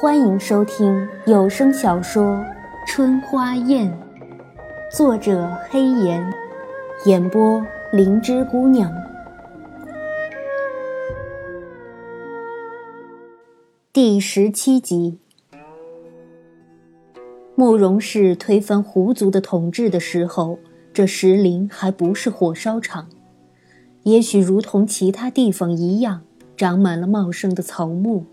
欢迎收听有声小说《春花宴》，作者黑岩，演播灵芝姑娘。第十七集，慕容氏推翻胡族的统治的时候，这石林还不是火烧场，也许如同其他地方一样，长满了茂盛的草木。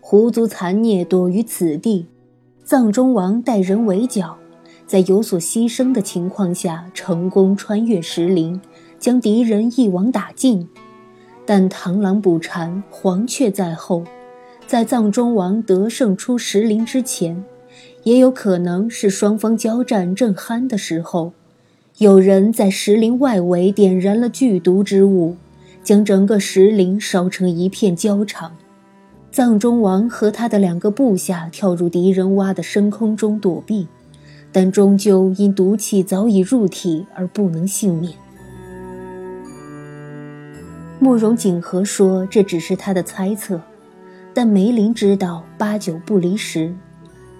胡族残孽躲于此地，藏中王带人围剿，在有所牺牲的情况下，成功穿越石林，将敌人一网打尽。但螳螂捕蝉，黄雀在后，在藏中王得胜出石林之前，也有可能是双方交战正酣的时候，有人在石林外围点燃了剧毒之物，将整个石林烧成一片焦场。藏中王和他的两个部下跳入敌人挖的深坑中躲避，但终究因毒气早已入体而不能幸免。慕容景和说这只是他的猜测，但梅林知道八九不离十。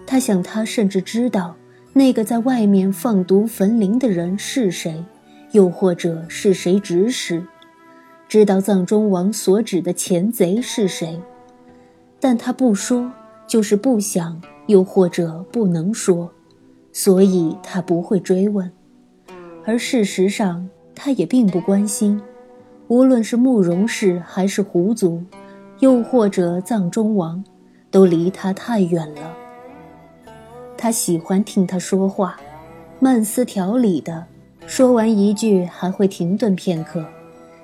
他想，他甚至知道那个在外面放毒焚林的人是谁，又或者是谁指使，知道藏中王所指的钱贼是谁。但他不说，就是不想，又或者不能说，所以他不会追问。而事实上，他也并不关心，无论是慕容氏还是胡族，又或者藏中王，都离他太远了。他喜欢听他说话，慢思条理的，说完一句还会停顿片刻，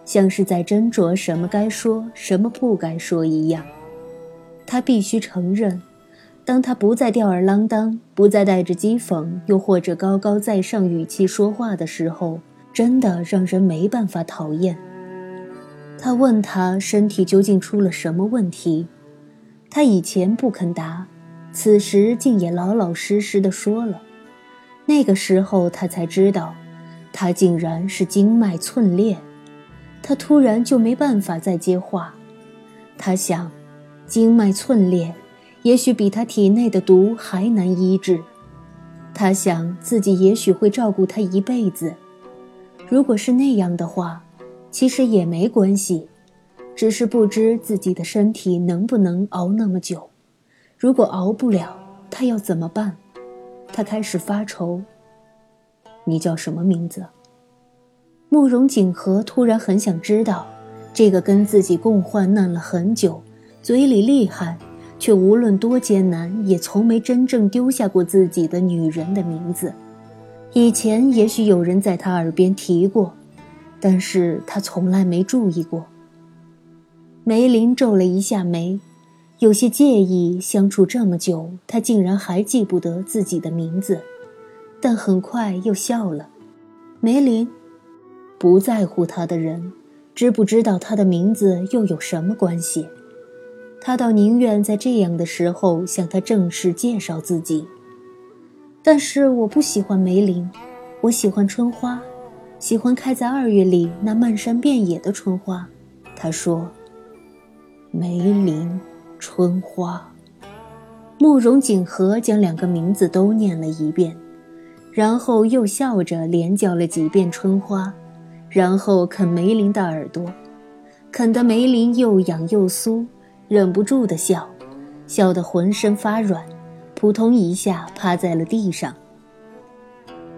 像是在斟酌什么该说，什么不该说一样。他必须承认，当他不再吊儿郎当，不再带着讥讽，又或者高高在上语气说话的时候，真的让人没办法讨厌。他问他身体究竟出了什么问题，他以前不肯答，此时竟也老老实实的说了。那个时候他才知道，他竟然是经脉寸裂。他突然就没办法再接话，他想。经脉寸裂，也许比他体内的毒还难医治。他想自己也许会照顾他一辈子。如果是那样的话，其实也没关系，只是不知自己的身体能不能熬那么久。如果熬不了，他要怎么办？他开始发愁。你叫什么名字？慕容景和突然很想知道，这个跟自己共患难了很久。嘴里厉害，却无论多艰难，也从没真正丢下过自己的女人的名字。以前也许有人在他耳边提过，但是他从来没注意过。梅林皱了一下眉，有些介意相处这么久，他竟然还记不得自己的名字，但很快又笑了。梅林，不在乎他的人，知不知道他的名字又有什么关系？他倒宁愿在这样的时候向他正式介绍自己，但是我不喜欢梅林，我喜欢春花，喜欢开在二月里那漫山遍野的春花。他说：“梅林，春花。”慕容锦和将两个名字都念了一遍，然后又笑着连叫了几遍春花，然后啃梅林的耳朵，啃得梅林又痒又酥。忍不住的笑，笑得浑身发软，扑通一下趴在了地上。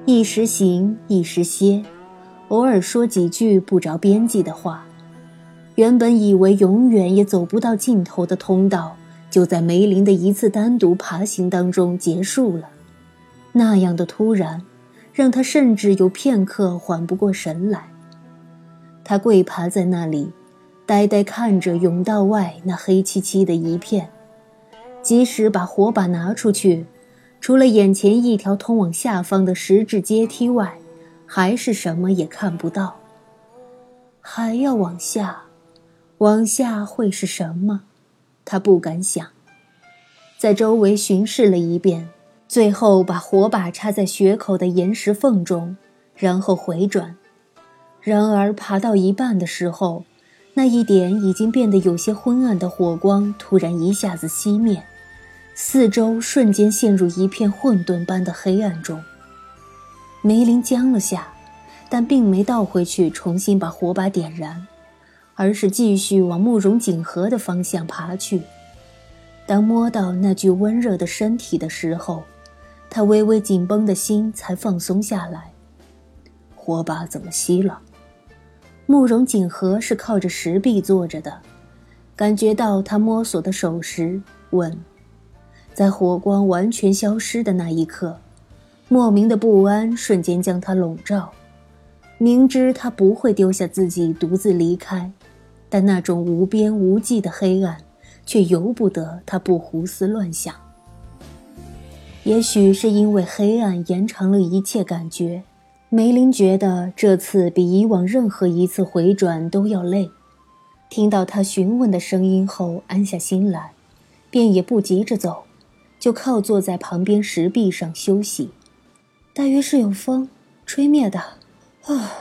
一时行，一时歇，偶尔说几句不着边际的话。原本以为永远也走不到尽头的通道，就在梅林的一次单独爬行当中结束了。那样的突然，让他甚至有片刻缓不过神来。他跪爬在那里。呆呆看着甬道外那黑漆漆的一片，即使把火把拿出去，除了眼前一条通往下方的石质阶梯外，还是什么也看不到。还要往下，往下会是什么？他不敢想。在周围巡视了一遍，最后把火把插在穴口的岩石缝中，然后回转。然而爬到一半的时候，那一点已经变得有些昏暗的火光突然一下子熄灭，四周瞬间陷入一片混沌般的黑暗中。梅林僵了下，但并没倒回去重新把火把点燃，而是继续往慕容锦河的方向爬去。当摸到那具温热的身体的时候，他微微紧绷的心才放松下来。火把怎么熄了？慕容锦河是靠着石壁坐着的，感觉到他摸索的手时，问：“在火光完全消失的那一刻，莫名的不安瞬间将他笼罩。明知他不会丢下自己独自离开，但那种无边无际的黑暗，却由不得他不胡思乱想。也许是因为黑暗延长了一切感觉。”梅林觉得这次比以往任何一次回转都要累。听到他询问的声音后，安下心来，便也不急着走，就靠坐在旁边石壁上休息。大约是有风吹灭的。啊，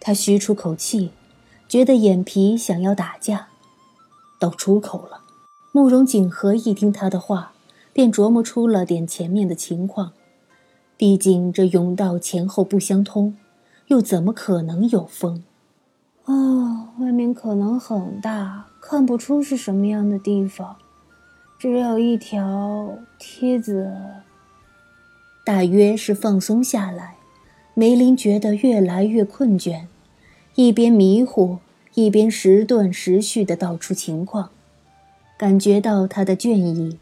他吁出口气，觉得眼皮想要打架。到出口了。慕容景和一听他的话，便琢磨出了点前面的情况。毕竟这甬道前后不相通，又怎么可能有风？哦，外面可能很大，看不出是什么样的地方，只有一条梯子。大约是放松下来，梅林觉得越来越困倦，一边迷糊，一边时断时续的道出情况，感觉到他的倦意。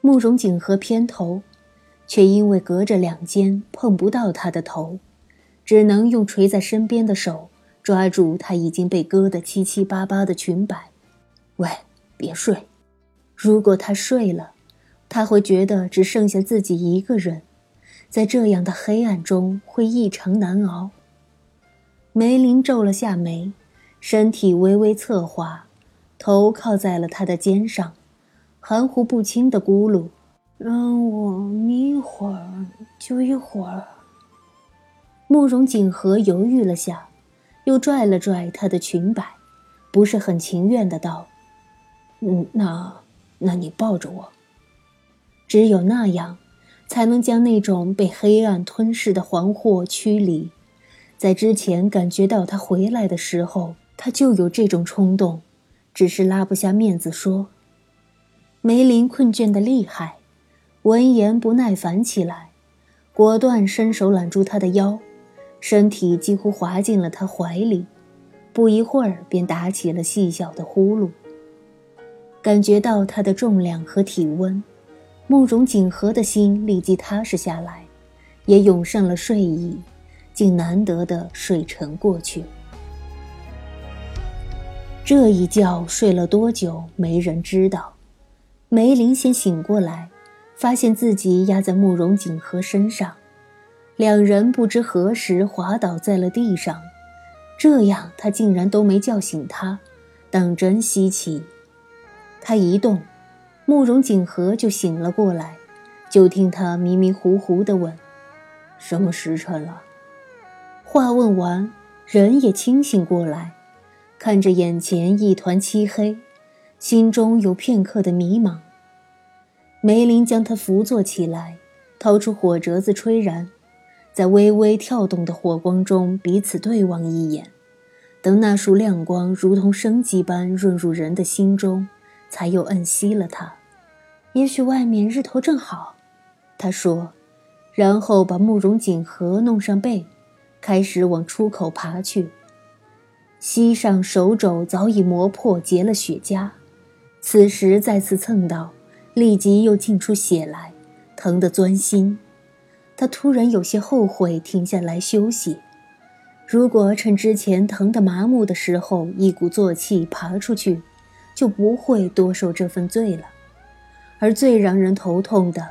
慕容景和偏头。却因为隔着两间碰不到他的头，只能用垂在身边的手抓住他已经被割得七七八八的裙摆。喂，别睡！如果他睡了，他会觉得只剩下自己一个人，在这样的黑暗中会异常难熬。梅林皱了下眉，身体微微侧滑，头靠在了他的肩上，含糊不清的咕噜。让我眯会儿，就一会儿。慕容锦和犹豫了下，又拽了拽她的裙摆，不是很情愿的道：“嗯，那，那你抱着我。只有那样，才能将那种被黑暗吞噬的惶惑驱离。在之前感觉到他回来的时候，他就有这种冲动，只是拉不下面子说。梅林困倦的厉害。”闻言不耐烦起来，果断伸手揽住他的腰，身体几乎滑进了他怀里，不一会儿便打起了细小的呼噜。感觉到他的重量和体温，慕容锦和的心立即踏实下来，也涌上了睡意，竟难得的睡沉过去。这一觉睡了多久，没人知道。梅林先醒过来。发现自己压在慕容锦和身上，两人不知何时滑倒在了地上，这样他竟然都没叫醒他，当真稀奇。他一动，慕容锦和就醒了过来，就听他迷迷糊糊地问：“什么时辰了？”话问完，人也清醒过来，看着眼前一团漆黑，心中有片刻的迷茫。梅林将他扶坐起来，掏出火折子吹燃，在微微跳动的火光中彼此对望一眼，等那束亮光如同生机般润入人的心中，才又摁熄了它。也许外面日头正好，他说，然后把慕容锦和弄上背，开始往出口爬去。膝上手肘早已磨破结了血痂，此时再次蹭到。立即又沁出血来，疼得钻心。他突然有些后悔停下来休息。如果趁之前疼得麻木的时候一鼓作气爬出去，就不会多受这份罪了。而最让人头痛的，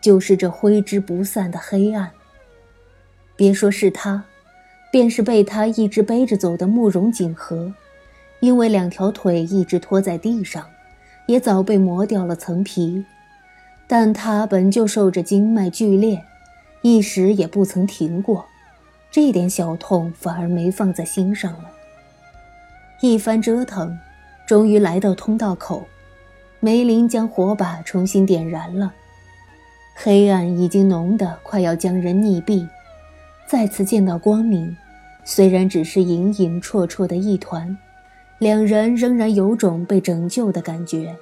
就是这挥之不散的黑暗。别说是他，便是被他一直背着走的慕容锦和，因为两条腿一直拖在地上。也早被磨掉了层皮，但他本就受着经脉剧烈，一时也不曾停过，这点小痛反而没放在心上了。一番折腾，终于来到通道口，梅林将火把重新点燃了。黑暗已经浓得快要将人溺毙，再次见到光明，虽然只是隐隐绰绰的一团，两人仍然有种被拯救的感觉。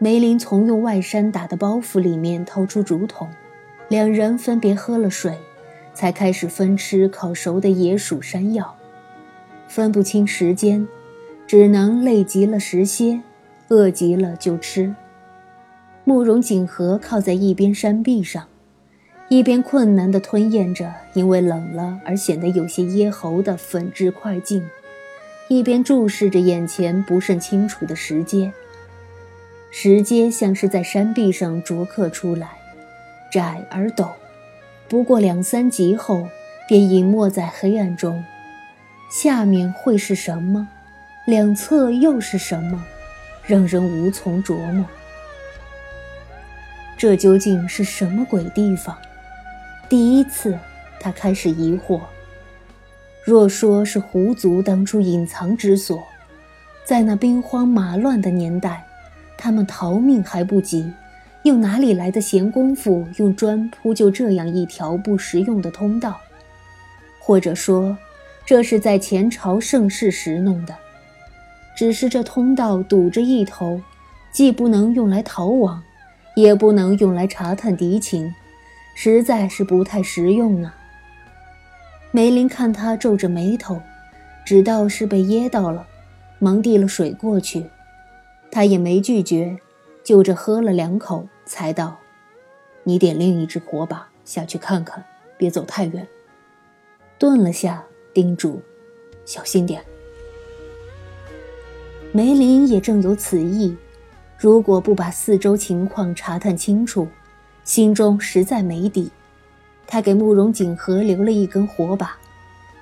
梅林从用外衫打的包袱里面掏出竹筒，两人分别喝了水，才开始分吃烤熟的野鼠山药。分不清时间，只能累极了食歇，饿极了就吃。慕容锦和靠在一边山壁上，一边困难地吞咽着因为冷了而显得有些噎喉的粉质块茎，一边注视着眼前不甚清楚的石阶。石阶像是在山壁上琢刻出来，窄而陡，不过两三级后便隐没在黑暗中。下面会是什么？两侧又是什么？让人无从琢磨。这究竟是什么鬼地方？第一次，他开始疑惑。若说是狐族当初隐藏之所，在那兵荒马乱的年代，他们逃命还不及，又哪里来的闲工夫用砖铺就这样一条不实用的通道？或者说？这是在前朝盛世时弄的，只是这通道堵着一头，既不能用来逃亡，也不能用来查探敌情，实在是不太实用啊。梅林看他皱着眉头，知道是被噎到了，忙递了水过去，他也没拒绝，就着喝了两口，才道：“你点另一只火把下去看看，别走太远。”顿了下。叮嘱：“小心点。”梅林也正有此意，如果不把四周情况查探清楚，心中实在没底。他给慕容锦和留了一根火把，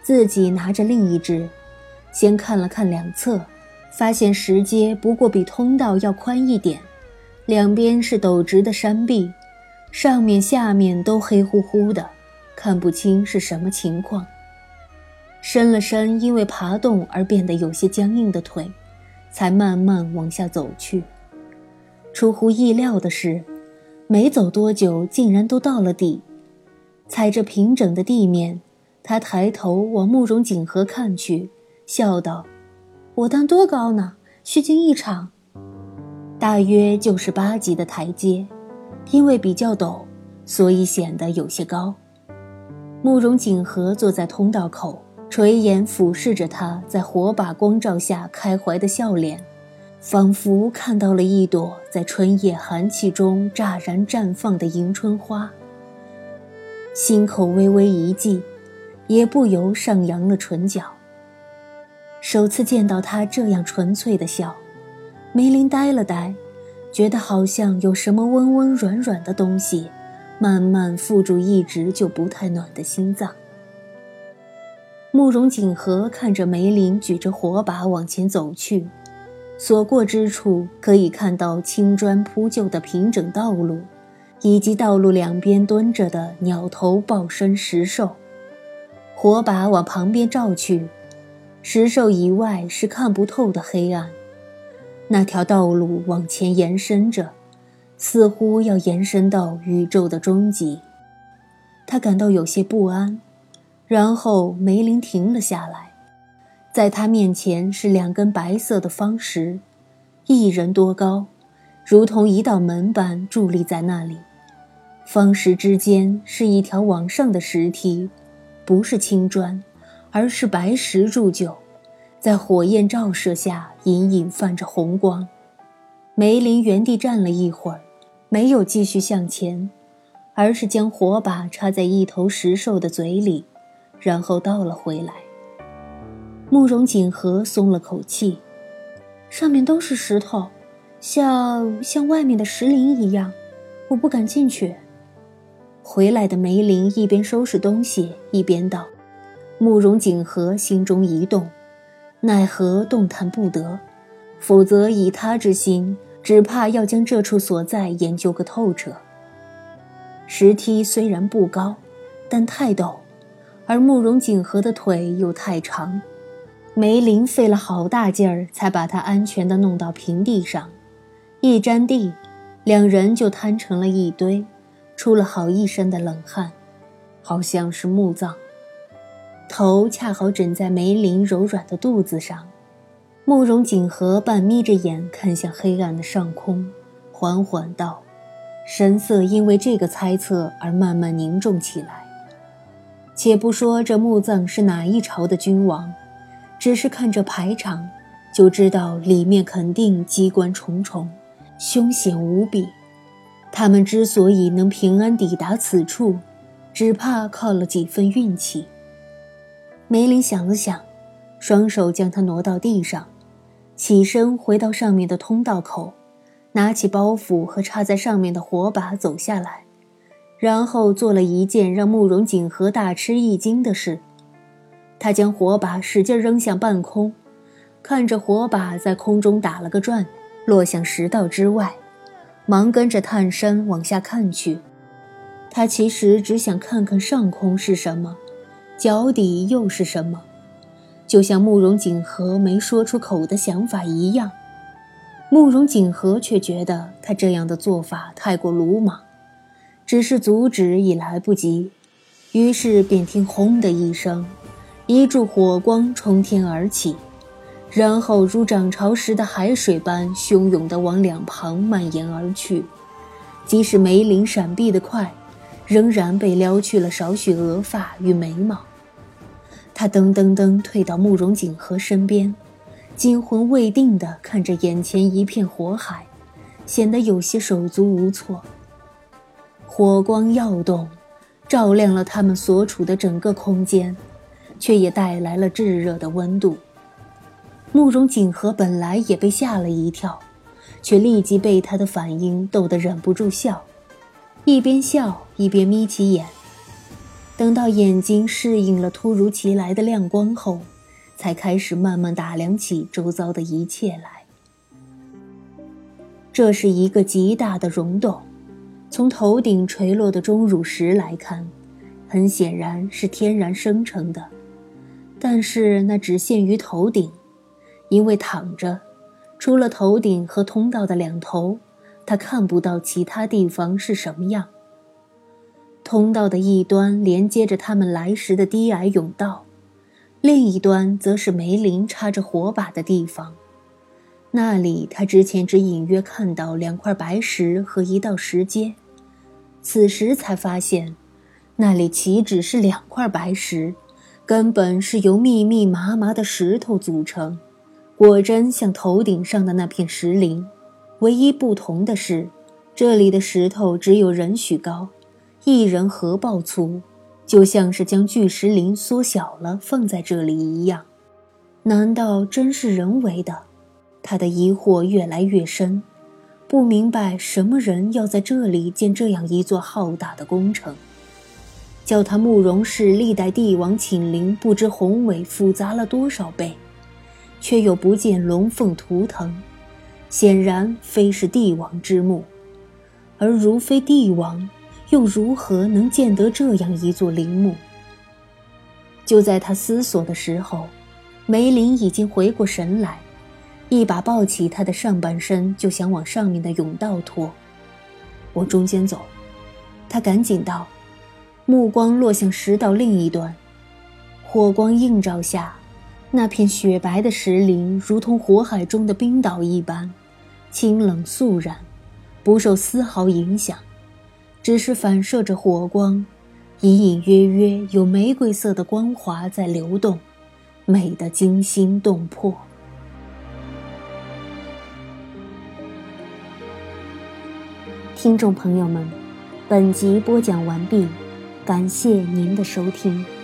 自己拿着另一只，先看了看两侧，发现石阶不过比通道要宽一点，两边是陡直的山壁，上面下面都黑乎乎的，看不清是什么情况。伸了伸因为爬动而变得有些僵硬的腿，才慢慢往下走去。出乎意料的是，没走多久，竟然都到了底。踩着平整的地面，他抬头往慕容锦河看去，笑道：“我当多高呢？虚惊一场。大约就是八级的台阶，因为比较陡，所以显得有些高。”慕容锦河坐在通道口。垂眼俯视着他在火把光照下开怀的笑脸，仿佛看到了一朵在春夜寒气中乍然绽放的迎春花。心口微微一悸，也不由上扬了唇角。首次见到他这样纯粹的笑，梅林呆了呆，觉得好像有什么温温软软的东西，慢慢附住一直就不太暖的心脏。慕容锦和看着梅林举着火把往前走去，所过之处可以看到青砖铺就的平整道路，以及道路两边蹲着的鸟头豹身石兽。火把往旁边照去，石兽以外是看不透的黑暗。那条道路往前延伸着，似乎要延伸到宇宙的终极。他感到有些不安。然后梅林停了下来，在他面前是两根白色的方石，一人多高，如同一道门般伫立在那里。方石之间是一条往上的石梯，不是青砖，而是白石铸就，在火焰照射下隐隐泛着红光。梅林原地站了一会儿，没有继续向前，而是将火把插在一头石兽的嘴里。然后倒了回来。慕容锦和松了口气，上面都是石头，像像外面的石林一样，我不敢进去。回来的梅林一边收拾东西一边道。慕容锦和心中一动，奈何动弹不得，否则以他之心，只怕要将这处所在研究个透彻。石梯虽然不高，但太陡，而慕容锦河的腿又太长，梅林费了好大劲儿才把他安全地弄到平地上。一沾地，两人就瘫成了一堆，出了好一身的冷汗，好像是墓葬。头恰好枕在梅林柔软的肚子上。慕容锦河半眯着眼看向黑暗的上空，缓缓道，神色因为这个猜测而慢慢凝重起来。且不说这墓葬是哪一朝的君王，只是看这排场，就知道里面肯定机关重重，凶险无比。他们之所以能平安抵达此处，只怕靠了几分运气。梅林想了想，双手将他挪到地上。起身回到上面的通道口，拿起包袱和插在上面的火把走下来，然后做了一件让慕容锦和大吃一惊的事。他将火把使劲扔向半空，看着火把在空中打了个转，落向石道之外，忙跟着探身往下看去。他其实只想看看上空是什么，脚底又是什么。就像慕容锦和没说出口的想法一样，慕容锦和却觉得他这样的做法太过鲁莽，只是阻止已来不及，于是便听“轰”的一声，一柱火光冲天而起，然后如涨潮时的海水般汹涌地往两旁蔓延而去。即使梅林闪避得快，仍然被撩去了少许额发与眉毛。他噔噔噔退到慕容锦和身边，惊魂未定地看着眼前一片火海，显得有些手足无措。火光耀动，照亮了他们所处的整个空间，却也带来了炙热的温度。慕容锦和本来也被吓了一跳，却立即被他的反应逗得忍不住笑，一边笑一边眯起眼。等到眼睛适应了突如其来的亮光后，才开始慢慢打量起周遭的一切来。这是一个极大的溶洞，从头顶垂落的钟乳石来看，很显然是天然生成的。但是那只限于头顶，因为躺着，除了头顶和通道的两头，他看不到其他地方是什么样。通道的一端连接着他们来时的低矮甬道，另一端则是梅林插着火把的地方。那里他之前只隐约看到两块白石和一道石阶，此时才发现，那里岂止是两块白石，根本是由密密麻麻的石头组成。果真像头顶上的那片石林，唯一不同的是，这里的石头只有人许高。一人合抱粗，就像是将巨石林缩小了放在这里一样。难道真是人为的？他的疑惑越来越深，不明白什么人要在这里建这样一座浩大的工程。叫他慕容氏历代帝王寝陵，不知宏伟复杂了多少倍，却又不见龙凤图腾，显然非是帝王之墓。而如非帝王，又如何能见得这样一座陵墓？就在他思索的时候，梅林已经回过神来，一把抱起他的上半身，就想往上面的甬道拖。我中间走，他赶紧道，目光落向石道另一端，火光映照下，那片雪白的石林如同火海中的冰岛一般，清冷肃然，不受丝毫影响。只是反射着火光，隐隐约约有玫瑰色的光华在流动，美得惊心动魄。听众朋友们，本集播讲完毕，感谢您的收听。